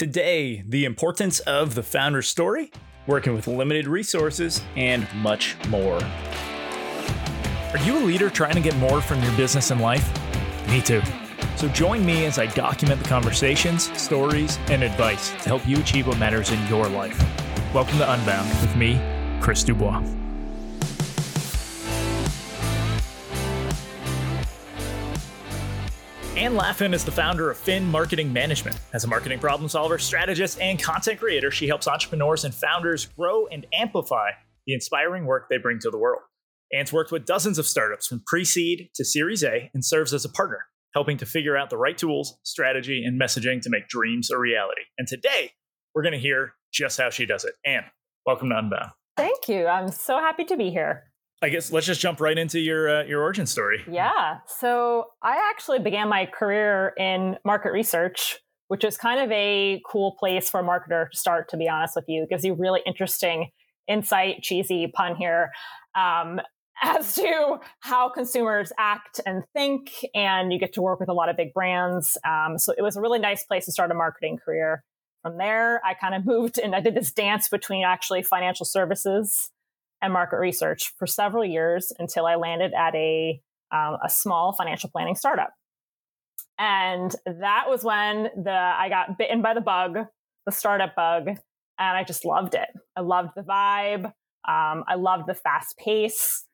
Today, the importance of the founder story, working with limited resources, and much more. Are you a leader trying to get more from your business and life? Me too. So join me as I document the conversations, stories, and advice to help you achieve what matters in your life. Welcome to Unbound with me, Chris Dubois. Anne Laffin is the founder of Fin Marketing Management. As a marketing problem solver, strategist, and content creator, she helps entrepreneurs and founders grow and amplify the inspiring work they bring to the world. Anne's worked with dozens of startups from pre seed to Series A and serves as a partner, helping to figure out the right tools, strategy, and messaging to make dreams a reality. And today, we're going to hear just how she does it. Anne, welcome to Unbound. Thank you. I'm so happy to be here. I guess let's just jump right into your uh, your origin story. Yeah. So I actually began my career in market research, which is kind of a cool place for a marketer to start. To be honest with you, it gives you really interesting insight. Cheesy pun here. Um, as to how consumers act and think, and you get to work with a lot of big brands. Um, so it was a really nice place to start a marketing career. From there, I kind of moved and I did this dance between actually financial services and market research for several years until I landed at a um, a small financial planning startup. And that was when the I got bitten by the bug, the startup bug, and I just loved it. I loved the vibe. Um, I loved the fast pace.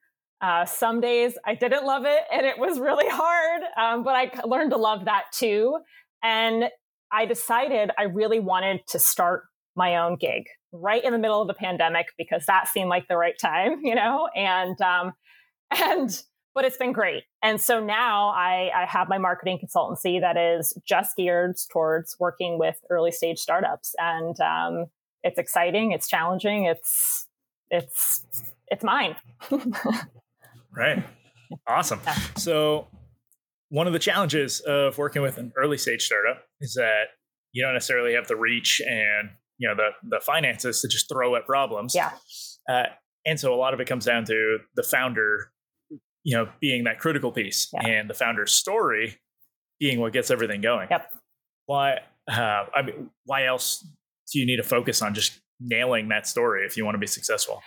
Uh, some days I didn't love it, and it was really hard. Um, but I learned to love that too. And I decided I really wanted to start my own gig right in the middle of the pandemic because that seemed like the right time, you know, and um, and but it's been great. And so now I, I have my marketing consultancy that is just geared towards working with early stage startups, and um, it's exciting, it's challenging, it's it's it's mine. right. Awesome. Yeah. So one of the challenges of working with an early stage startup is that you don't necessarily have the reach and you know the the finances to just throw at problems. Yeah. Uh, and so a lot of it comes down to the founder, you know, being that critical piece, yeah. and the founder's story being what gets everything going. Yep. Why? Uh, I mean, why else do you need to focus on just nailing that story if you want to be successful?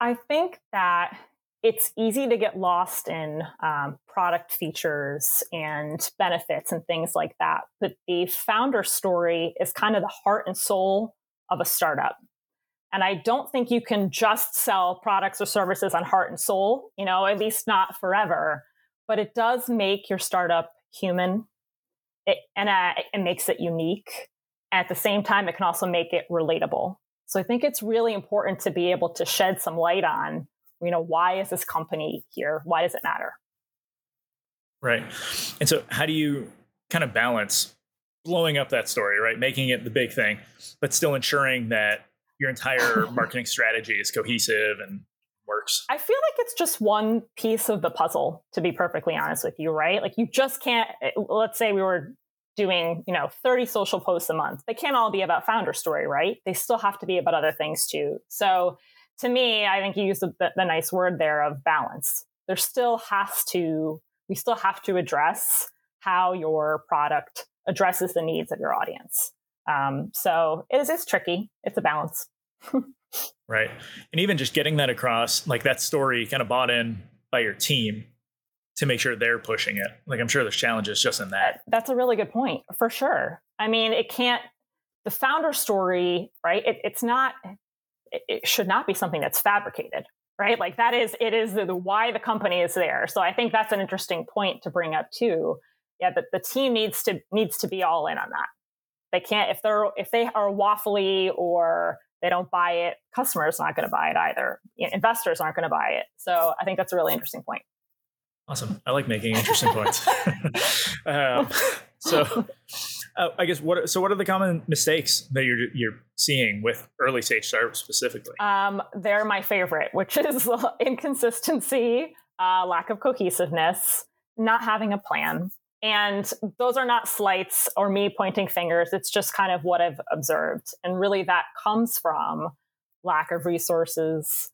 I think that it's easy to get lost in um, product features and benefits and things like that. But the founder story is kind of the heart and soul of a startup. And I don't think you can just sell products or services on heart and soul, you know, at least not forever. But it does make your startup human it, and uh, it makes it unique. At the same time, it can also make it relatable. So I think it's really important to be able to shed some light on, you know, why is this company here? Why does it matter? Right. And so, how do you kind of balance blowing up that story, right? Making it the big thing, but still ensuring that your entire marketing strategy is cohesive and works. I feel like it's just one piece of the puzzle, to be perfectly honest with you, right? Like you just can't, let's say we were doing, you know, 30 social posts a month. They can't all be about founder story, right? They still have to be about other things too. So to me, I think you used the, the nice word there of balance. There still has to, we still have to address how your product addresses the needs of your audience. Um, so it is it's tricky. It's a balance. right. And even just getting that across, like that story kind of bought in by your team to make sure they're pushing it. Like I'm sure there's challenges just in that. That's a really good point for sure. I mean, it can't the founder story, right? It, it's not it should not be something that's fabricated, right? Like that is it is the, the why the company is there. So I think that's an interesting point to bring up too yeah, the, the team needs to needs to be all in on that. They can't if they're if they are waffly or they don't buy it, customers not going to buy it either. Investors aren't going to buy it. So I think that's a really interesting point. Awesome. I like making interesting points. um, so uh, I guess what so what are the common mistakes that you're you're seeing with early stage startups specifically? Um, they're my favorite, which is inconsistency, uh, lack of cohesiveness, not having a plan. And those are not slights or me pointing fingers. It's just kind of what I've observed. And really, that comes from lack of resources,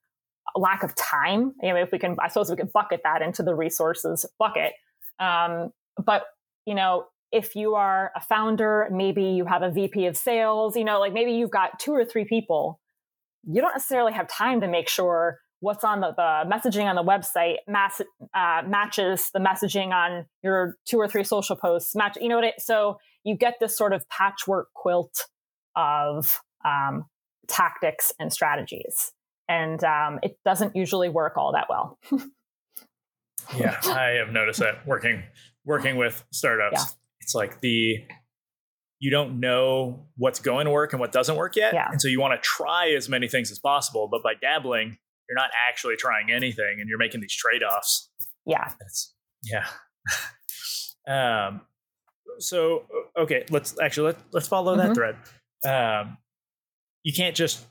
lack of time. You know, if we can, I suppose we can bucket that into the resources bucket. Um, but, you know, if you are a founder, maybe you have a VP of sales, you know, like maybe you've got two or three people, you don't necessarily have time to make sure what's on the, the messaging on the website mass, uh, matches the messaging on your two or three social posts match you know what it so you get this sort of patchwork quilt of um, tactics and strategies and um, it doesn't usually work all that well yeah i have noticed that working working with startups yeah. it's like the you don't know what's going to work and what doesn't work yet yeah. and so you want to try as many things as possible but by dabbling you're not actually trying anything and you're making these trade-offs. Yeah. It's, yeah. Um so okay let's actually let, let's follow mm-hmm. that thread. Um you can't just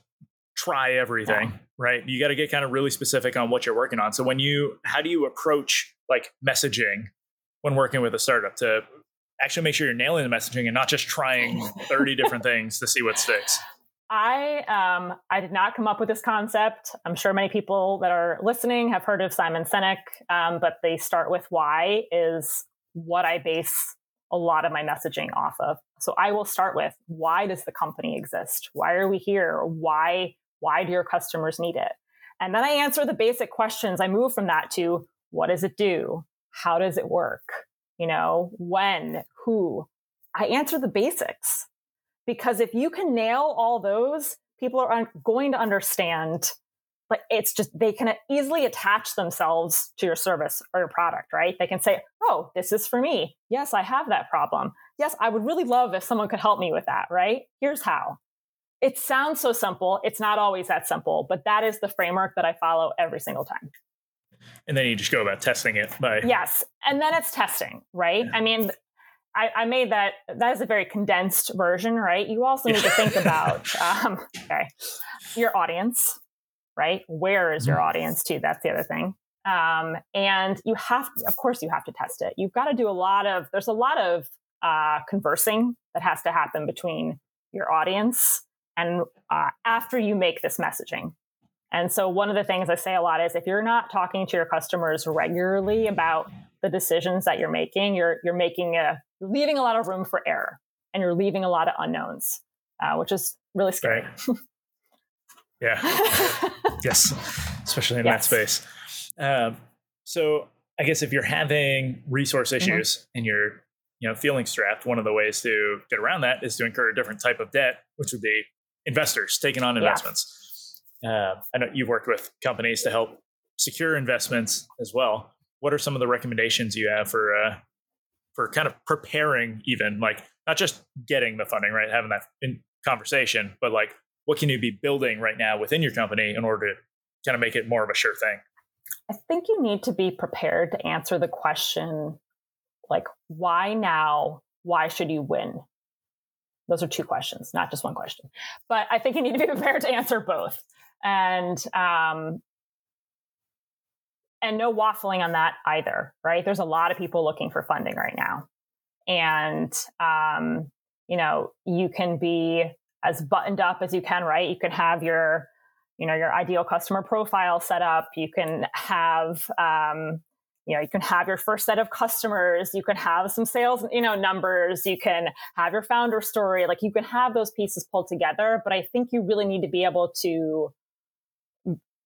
try everything yeah. right? You got to get kind of really specific on what you're working on. So when you how do you approach like messaging when working with a startup to actually make sure you're nailing the messaging and not just trying 30 different things to see what sticks I um, I did not come up with this concept. I'm sure many people that are listening have heard of Simon Sinek, um, but they start with why is what I base a lot of my messaging off of. So I will start with why does the company exist? Why are we here? Why why do your customers need it? And then I answer the basic questions. I move from that to what does it do? How does it work? You know, when, who? I answer the basics because if you can nail all those, people are un- going to understand. But it's just they can easily attach themselves to your service or your product, right? They can say, "Oh, this is for me. Yes, I have that problem. Yes, I would really love if someone could help me with that, right? Here's how." It sounds so simple. It's not always that simple, but that is the framework that I follow every single time and then you just go about testing it by yes and then it's testing right yeah. i mean I, I, made that that is a very condensed version right? You also need to think about um, okay your audience right? Where is your mm-hmm. audience too? That's the other thing. Um, and you have to, of course you have to test it. You've got to do a lot of there's a lot of uh, conversing that has to happen between your audience and uh, after you make this messaging. And so one of the things i say a lot is if you're not talking to your customers regularly about the decisions that you're making you're you're making a you're leaving a lot of room for error and you're leaving a lot of unknowns, uh, which is really scary. Right. yeah. yes. Especially in yes. that space. Um, so I guess if you're having resource mm-hmm. issues mm-hmm. and you're you know feeling strapped, one of the ways to get around that is to incur a different type of debt, which would be investors taking on investments. Yeah. Uh, I know you've worked with companies to help secure investments as well. What are some of the recommendations you have for uh, for kind of preparing even like not just getting the funding right having that in conversation but like what can you be building right now within your company in order to kind of make it more of a sure thing? I think you need to be prepared to answer the question like why now? Why should you win? Those are two questions not just one question. But i think you need to be prepared to answer both. And um, and no waffling on that either, right? There's a lot of people looking for funding right now. And, um, you know, you can be as buttoned up as you can, right? You can have your, you know, your ideal customer profile set up. You can have, um, you know, you can have your first set of customers. You can have some sales, you know, numbers. You can have your founder story. Like you can have those pieces pulled together. But I think you really need to be able to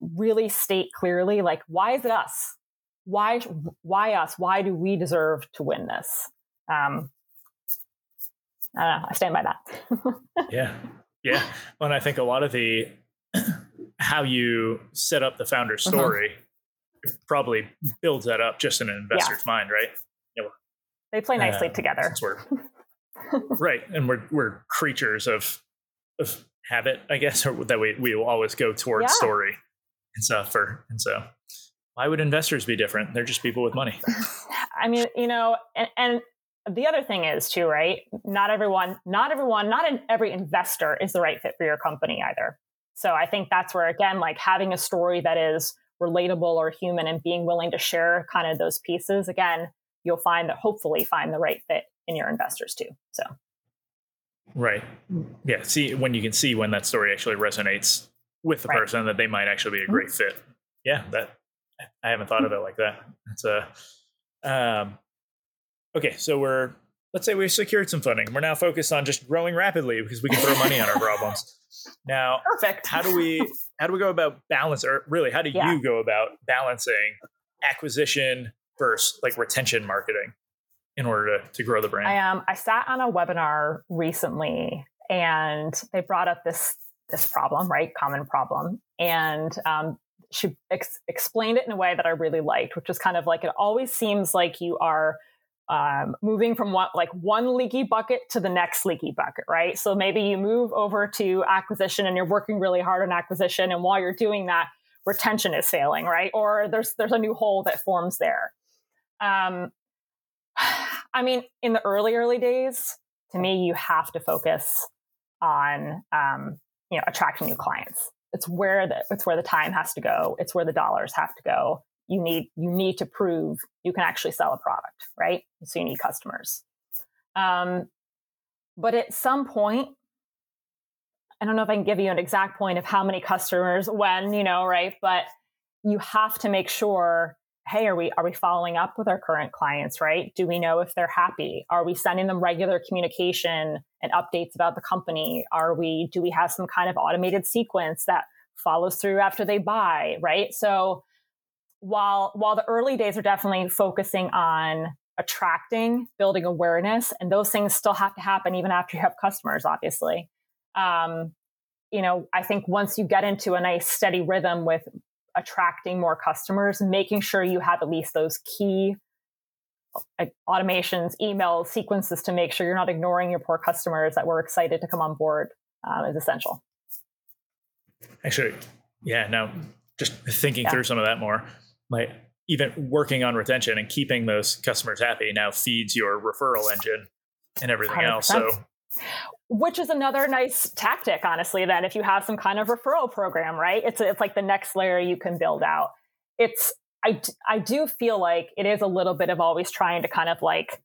really state clearly like why is it us why why us why do we deserve to win this um i don't know i stand by that yeah yeah well and i think a lot of the how you set up the founder uh-huh. story uh-huh. probably builds that up just in an investor's yeah. mind right yeah. they play nicely uh, together right and we're we're creatures of of habit i guess or that we we will always go towards yeah. story and stuff for and so why would investors be different? They're just people with money. I mean you know and, and the other thing is too right? Not everyone not everyone not in every investor is the right fit for your company either. So i think that's where again like having a story that is relatable or human and being willing to share kind of those pieces again you'll find that hopefully find the right fit in your investors too so. Right. Yeah see when you can see when that story actually resonates with the right. person that they might actually be a mm-hmm. great mm-hmm. fit. Yeah, that I haven't thought of it like that. It's a um, okay. So we're let's say we've secured some funding. We're now focused on just growing rapidly because we can throw money on our problems. Now, perfect. how do we how do we go about balance, or really, how do Yeah. you go about balancing acquisition versus like retention marketing in order to, to grow the brand? I um I sat on a webinar recently and they brought up this this problem, right? Common problem. And um she ex- explained it in a way that I really liked, which is kind of like it always seems like you are um, moving from one like one leaky bucket to the next leaky bucket, right? So maybe you move over to acquisition and you're working really hard on acquisition, and while you're doing that, retention is failing, right? Or there's there's a new hole that forms there. Um, I mean, in the early early days, to me, you have to focus on um, you know attracting new clients. It's where the it's where the time has to go. It's where the dollars have to go. You need you need to prove you can actually sell a product, right? So you need customers. Um, but at some point, I don't know if I can give you an exact point of how many customers, when, you know, right? But you have to make sure hey are we are we following up with our current clients right? Do we know if they're happy? Are we sending them regular communication and updates about the company? Are we do we have some kind of automated sequence that follows through after they buy right? So while while the early days are definitely focusing on attracting building awareness and those things still have to happen even after you have customers obviously um, you know i think once you get into a nice steady rhythm with attracting more customers, making sure you have at least those key automations, email sequences to make sure you're not ignoring your poor customers that were excited to come on board um, is essential. Actually, yeah, no, just thinking Yeah. through some of that more, like even working on retention and keeping those customers happy now feeds your referral engine and everything else. So 100%. Which is another nice tactic, honestly, that if you have some kind of referral program, right? It's, it's like the next layer you can build out. It's, i i do feel like it is a little bit of always trying to kind of like,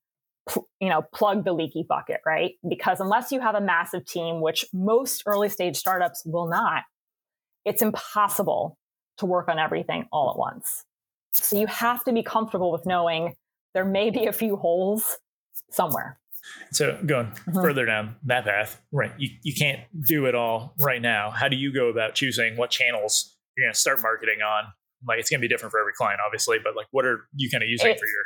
you know, plug the leaky bucket, right? Because unless you have a massive team, which most early stage startups will not, it's impossible to work on everything all at once. So you have to be comfortable with knowing there may be a few holes somewhere. So going Mhm. further down that path, right? You, you can't do it all right now. How do you go about choosing what channels you're going to start marketing on? Like it's going to be different for every client, obviously, but like what are you kind of using It's- for your?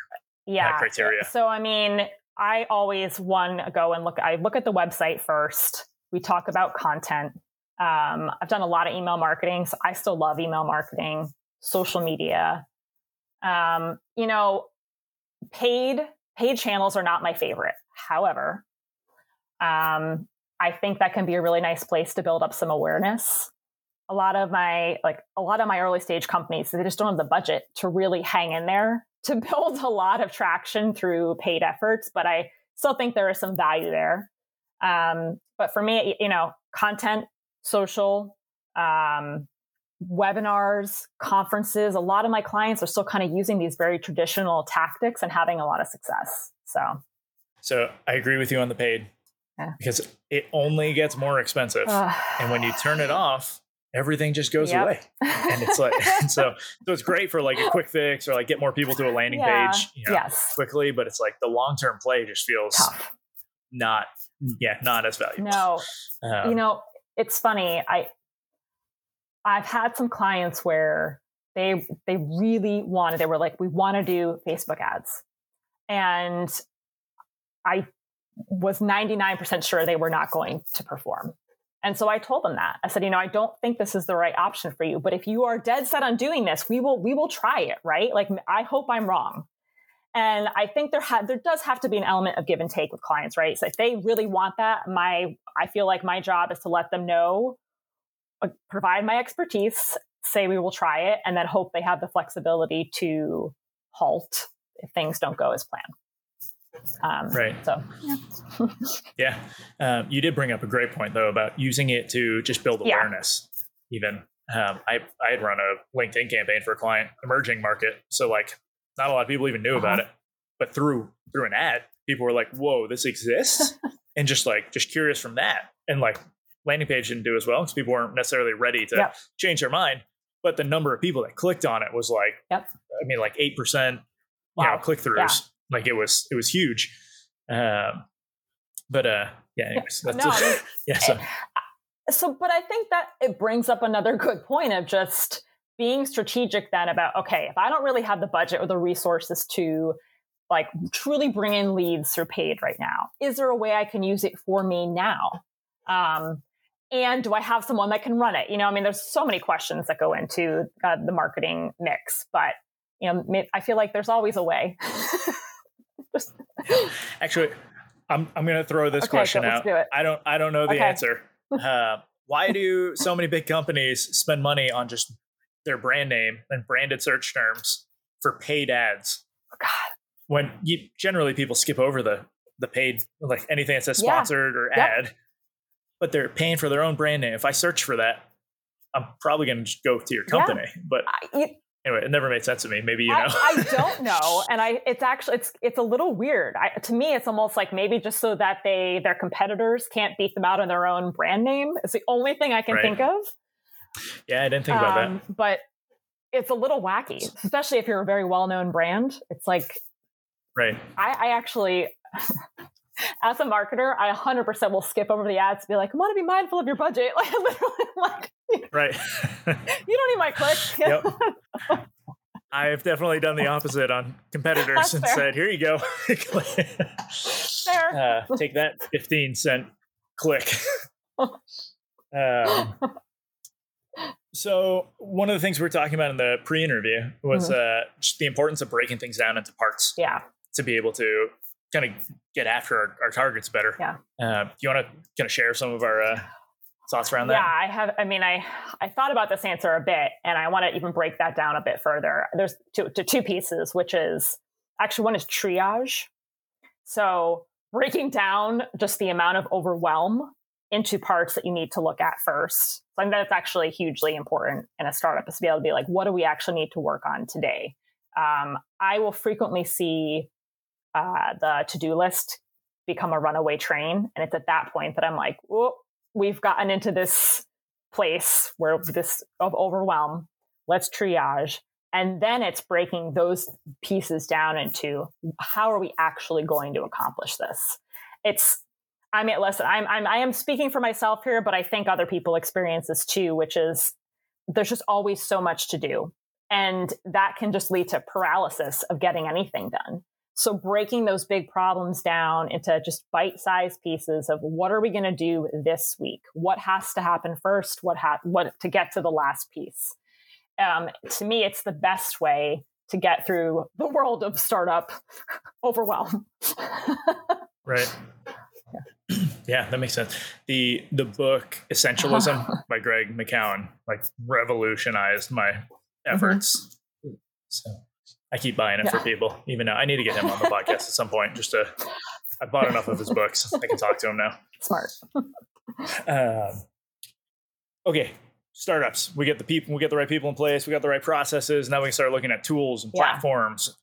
yeah criteria. so i mean i always one go and look i look at the website first we talk about content um, i've done a lot of email marketing so i still love email marketing social media um, you know paid paid channels are not my favorite however um, i think that can be a really nice place to build up some awareness. A lot of my like a lot of my early stage companies they just don't have the budget to really hang in there to build a lot of traction through paid efforts but i still think there is some value there. Um, but for me you know content social um, webinars conferences a lot of my clients are still kind of using these very traditional tactics and having a lot of success so So I agree with you on the paid Yeah. because it only gets more expensive, and when you turn it off, everything just goes Yep. away. And it's like so so it's great for like a quick fix or like get more people to a landing Yeah. page, you know, yes quickly. But it's like the long term play just feels tough not yeah not as valuable. no Um, you know it's funny i i've had some clients where they they really wanted they were like we want to do facebook ads and i was 99% sure they were not going to perform and so i told them that i said you know i don't think this is the right option for you but if you are dead set on doing this we will we will try it right like i hope i'm wrong and I think there had there does have to be an element of give and take with clients, right? So if they really want that, my I feel like my job is to let them know, uh, provide my expertise, say we will try it, and then hope they have the flexibility to halt if things don't go as planned. Um, Right. So Yeah. Um, you did bring up a great point, though, about using it to just build Yeah. awareness. Even um, I, I had run a LinkedIn campaign for a client, emerging market. So, like, not a lot of people even knew about Uh-huh. it. But through through an ad, people were like, "Whoa, this exists!" and just like just curious from that. And like, landing page didn't do as well because people weren't necessarily ready to Yep. change their mind. But the number of people that clicked on it was like, Yep. I mean, like eight percent, you Wow. know, click throughs. Yeah. Like it was it was huge. Um, but uh, yeah, anyways, that's No, yeah. So, so but i think that it brings up another good point of just being strategic then about okay if i don't really have the budget or the resources to like truly bring in leads through paid right now is there a way i can use it for me now um, and do i have someone that can run it you know i mean there's so many questions that go into uh, the marketing mix but you know i feel like there's always a way Just- actually, I'm I'm gonna throw this Okay, question let's out. do. I don't I don't know the Okay. answer. Uh, why do so many big companies spend money on just their brand name and branded search terms for paid ads oh, God. when you, generally people skip over the the paid like anything that says Yeah. sponsored or Yep. ad, but they're paying for their own brand name. If I search for that, I'm probably going to just go to your Yeah. company. But I, you- anyway, it never made sense to me. Maybe you know. I, I don't know, and I it's actually it's it's a little weird. I, to me, it's almost like maybe just so that they their competitors can't beat them out in their own brand name. It's the only thing I can Right. think of. yeah, I didn't think about that. Um, but it's a little wacky, especially if you're a very well known brand. It's like. Right. I, I actually. As a marketer, I 100% will skip over the ads to be like, I want to be mindful of your budget. Like, literally, like, Right. you don't need my clicks. Yep. I've definitely done the opposite on competitors That's and fair. said, "Here you go, Fair. uh, take that fifteen cent click." um, so one of the things we were talking about in the pre-interview was uh, the importance of breaking things down into parts yeah. to be able to kind of get after our, our targets better. Yeah. Uh, do you want to kind of share some of our uh, thoughts around that? Yeah. I have. I mean, I I thought about this answer a bit, and I want to even break that down a bit further. There's two, to two pieces, which is actually one is triage. So breaking down just the amount of overwhelm into parts that you need to look at first. So I think that's actually hugely important in a startup is to be able to be like, what do we actually need to work on today? Um, I will frequently see uh, the to-do list become a runaway train, and it's at that point that I'm like, whoa, we've gotten into this place where this of overwhelm. Let's triage. And then it's breaking those pieces down into how are we actually going to accomplish this? It's, I mean, listen, I'm, I'm, I am speaking for myself here, but I think other people experience this too, which is there's just always so much to do. And that can just lead to paralysis of getting anything done. So breaking those big problems down into just bite-sized pieces of what are we going to do this week? What has to happen first? What ha- what to get to the last piece? Um, to me, it's the best way to get through the world of startup overwhelm. Right. Yeah, that makes sense. The the book Essentialism by Greg McKeown like revolutionized my efforts. So I keep buying it for people, even now. I need to get him on the podcast at some point. Just to, I bought enough of his books. I can talk to him now. Smart. Um, okay, startups. We get the people. We get the right people in place. We got the right processes. Now we can start looking at tools and Yeah. platforms.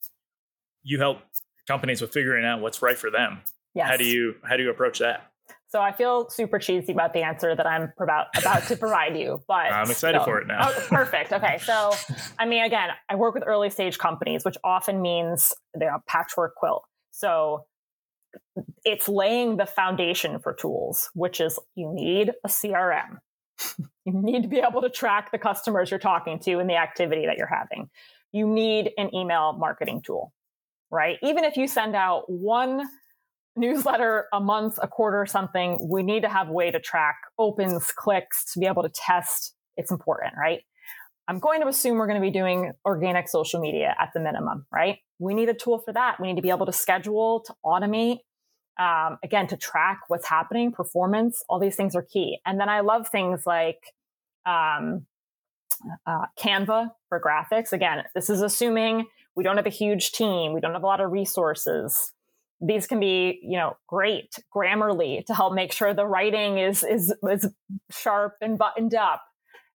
You help companies with figuring out what's right for them. Yes. How do you how do you approach that? So I feel super cheesy about the answer that I'm about about to provide you, but I'm excited for it now. Oh, perfect. Okay, so I mean, again, I work with early stage companies, which often means they're a patchwork quilt. So it's laying the foundation for tools, which is you need a CRM. you need to be able to track the customers you're talking to and the activity that you're having. You need an email marketing tool, right? Even if you send out one newsletter a month, a quarter, something, we need to have a way to track opens, clicks, to be able to test. It's important, right? I'm going to assume we're going to be doing organic social media at the minimum, right? We need a tool for that. We need to be able to schedule, to automate, um, again, to track what's happening, performance, all these things are key. And then I love things like um, uh, Canva for graphics. Again, this is assuming we don't have a huge team, we don't have a lot of resources these can be you know great grammarly to help make sure the writing is is is sharp and buttoned up.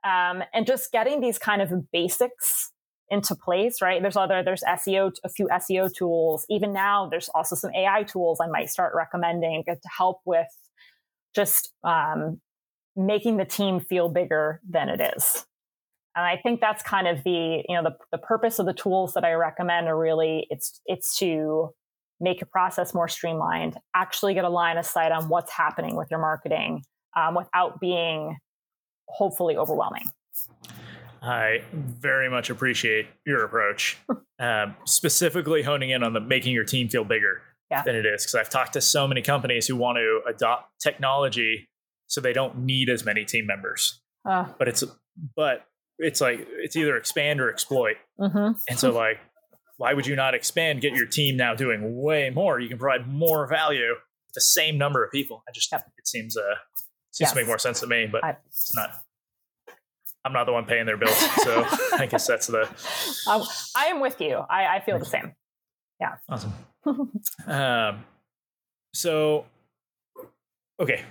Um, and just getting these kind of basics into place right? There's other there's seo a few seo tools. Even now there's also some ai tools i might start recommending to help with just um, making the team feel bigger than it is. And i think that's kind of the you know the, the purpose of the tools that i recommend are really it's it's to make your process more streamlined, actually get a line of sight on what's happening with your marketing um, without being hopefully overwhelming. I very much appreciate your approach, um, specifically honing in on the making your team feel bigger yeah. than it is. Because I've talked to so many companies who want to adopt technology so they don't need as many team members. Uh, but it's but it's like it's either expand or exploit. Mm-hmm. And so like, why would you not expand? Get your team now doing way more. You can provide more value with the same number of people. I just it seems uh seems yes. to make more sense to me, but I, it's not. I'm not the one paying their bills, so I guess that's the. Um, I am with you. I, I feel the same. Yeah. Awesome. um, so, okay,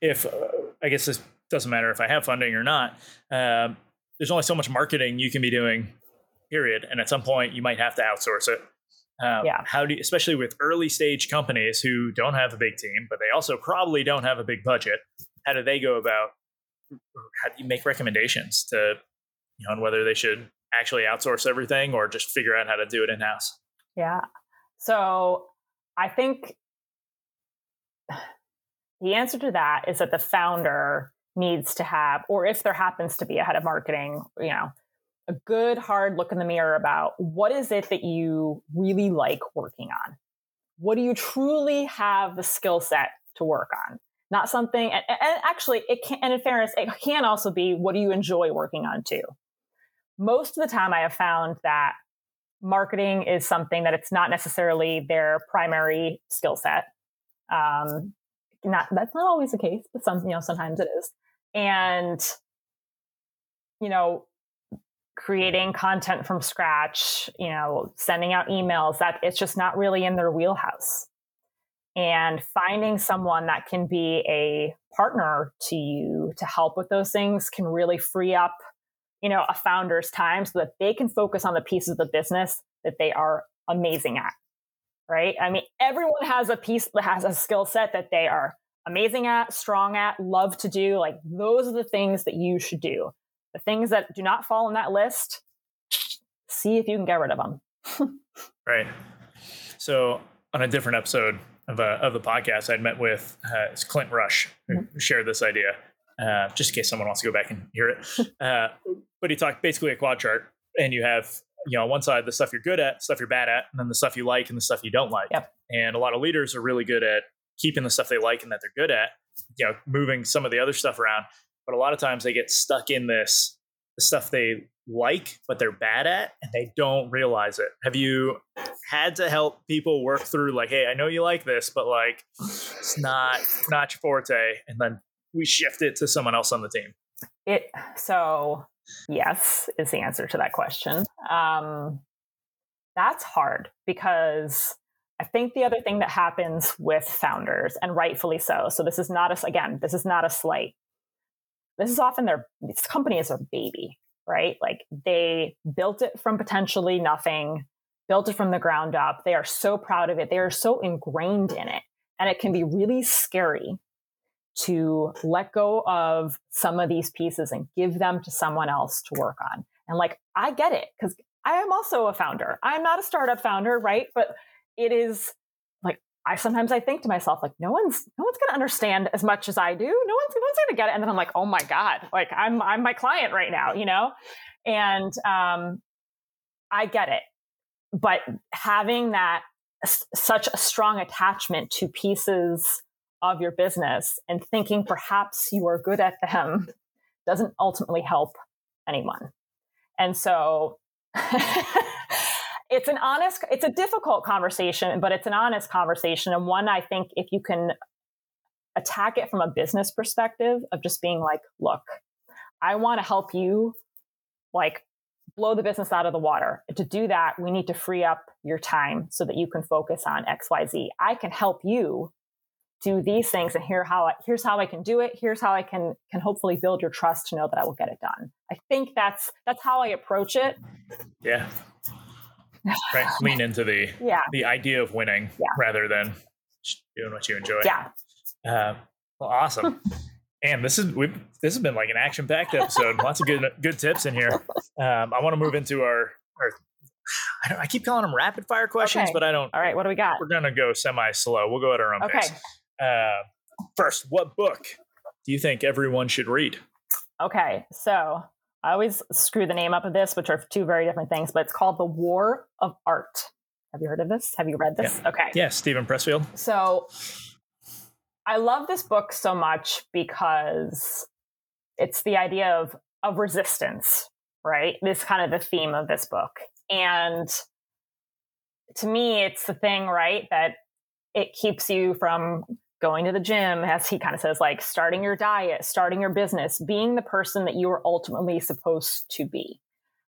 if uh, I guess this doesn't matter if I have funding or not. Um, there's only so much marketing you can be doing, period. And at some point, you might have to outsource it. Um, yeah. How do you, especially with early stage companies who don't have a big team, but they also probably don't have a big budget? How do they go about? How do you make recommendations to, you know, on whether they should actually outsource everything or just figure out how to do it in house? Yeah. So I think the answer to that is that the founder needs to have, or if there happens to be a head of marketing, you know, a good hard look in the mirror about what is it that you really like working on? What do you truly have the skill set to work on? Not something, and, and actually, it can, and in fairness, it can also be what do you enjoy working on too? Most of the time, I have found that marketing is something that it's not necessarily their primary skill set. Um, not that's not always the case, but some you know sometimes it is and you know creating content from scratch you know sending out emails that it's just not really in their wheelhouse and finding someone that can be a partner to you to help with those things can really free up you know a founder's time so that they can focus on the pieces of the business that they are amazing at right i mean everyone has a piece that has a skill set that they are amazing at, strong at, love to do. Like those are the things that you should do. The things that do not fall in that list, see if you can get rid of them. right. So on a different episode of, uh, of the podcast, I'd met with uh, Clint Rush, who mm-hmm. shared this idea, uh, just in case someone wants to go back and hear it. Uh, but he talked basically a quad chart, and you have you know on one side the stuff you're good at, stuff you're bad at, and then the stuff you like and the stuff you don't like. Yep. And a lot of leaders are really good at keeping the stuff they like and that they're good at, you know, moving some of the other stuff around. But a lot of times they get stuck in this the stuff they like but they're bad at and they don't realize it. Have you had to help people work through like, hey, I know you like this, but like it's not not your forte, and then we shift it to someone else on the team? It so yes is the answer to that question. Um, that's hard because I think the other thing that happens with founders, and rightfully so, so this is not a, again, this is not a slight. This is often their, this company is their baby, right? Like they built it from potentially nothing, built it from the ground up. They are so proud of it. They are so ingrained in it. And it can be really scary to let go of some of these pieces and give them to someone else to work on. And like, I get it because I am also a founder. I'm not a startup founder, right? But it is I sometimes I think to myself like no one's no one's going to understand as much as I do. No one's no one's going to get it. And then I'm like, oh my god, like I'm I'm my client right now, you know, and um, I get it, but having that such a strong attachment to pieces of your business and thinking perhaps you are good at them doesn't ultimately help anyone. And so it's an honest it's a difficult conversation but it's an honest conversation and one i think if you can attack it from a business perspective of just being like look i want to help you like blow the business out of the water to do that we need to free up your time so that you can focus on xyz i can help you do these things and here how I, here's how I can do it here's how I can can hopefully build your trust to know that I will get it done. I think that's that's how I approach it. Yeah right lean into the yeah. the idea of winning yeah. rather than doing what you enjoy yeah uh, well awesome and this is we this has been like an action packed episode lots of good good tips in here um, i want to move into our our I, I keep calling them rapid fire questions, Okay. but I don't. All right, what do we got? We're gonna go semi slow. We'll go at our own Okay. pace. Uh, first, what book do you think everyone should read? Okay, so I always screw the name up of this, which are two very different things, but it's called The War of Art. Have you heard of this? Have you read this? Okay. Yeah, Steven Pressfield. So I love this book so much because it's the idea of of resistance, right? This kind of the theme of this book. And to me, it's the thing, right, that it keeps you from going to the gym, as he kind of says, like starting your diet, starting your business, being the person that you are ultimately supposed to be.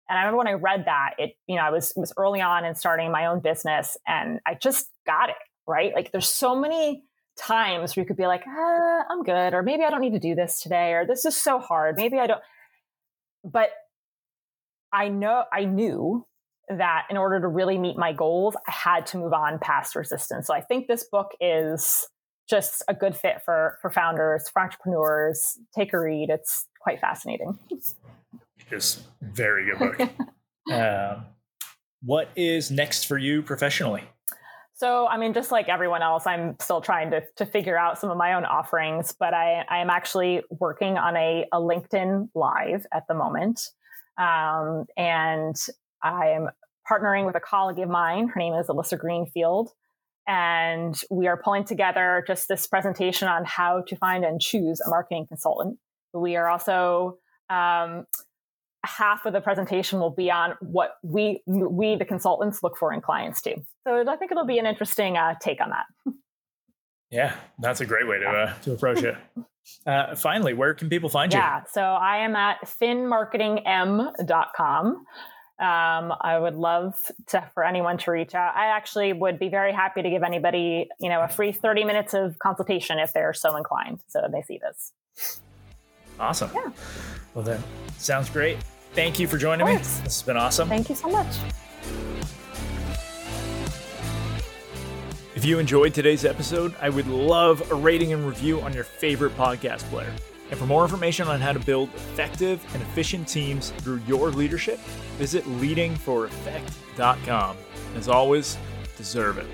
And I remember when I read that, it, you know, I was was early on in starting my own business and I just got it, right? Like there's so many times where you could be like, ah, I'm good, or maybe I don't need to do this today, or this is so hard. Maybe I don't. But I know I knew that in order to really meet my goals, I had to move on past resistance. So I think this book is just a good fit for for founders, for entrepreneurs. Take a read. It's quite fascinating. Is very good book. um, what is next for you professionally? So, I mean, just like everyone else, I'm still trying to, to figure out some of my own offerings, but I, I am actually working on a, a LinkedIn Live at the moment. Um, and I am partnering with a colleague of mine. Her name is Alyssa Greenfield. And we are pulling together just this presentation on how to find and choose a marketing consultant. We are also um, half of the presentation will be on what we we the consultants look for in clients too. So I think it'll be an interesting uh, take on that. Yeah, that's a great way to uh, to approach it. Uh, finally, where can people find you? Yeah, so I am at finmarketingm.com. Um, I would love to, for anyone to reach out. I actually would be very happy to give anybody, you know, a free 30 minutes of consultation if they're so inclined. So they see this. Awesome. Yeah. Well, then, sounds great. Thank you for joining me. This has been awesome. Thank you so much. If you enjoyed today's episode, I would love a rating and review on your favorite podcast player. And for more information on how to build effective and efficient teams through your leadership, visit leadingforeffect.com. As always, deserve it.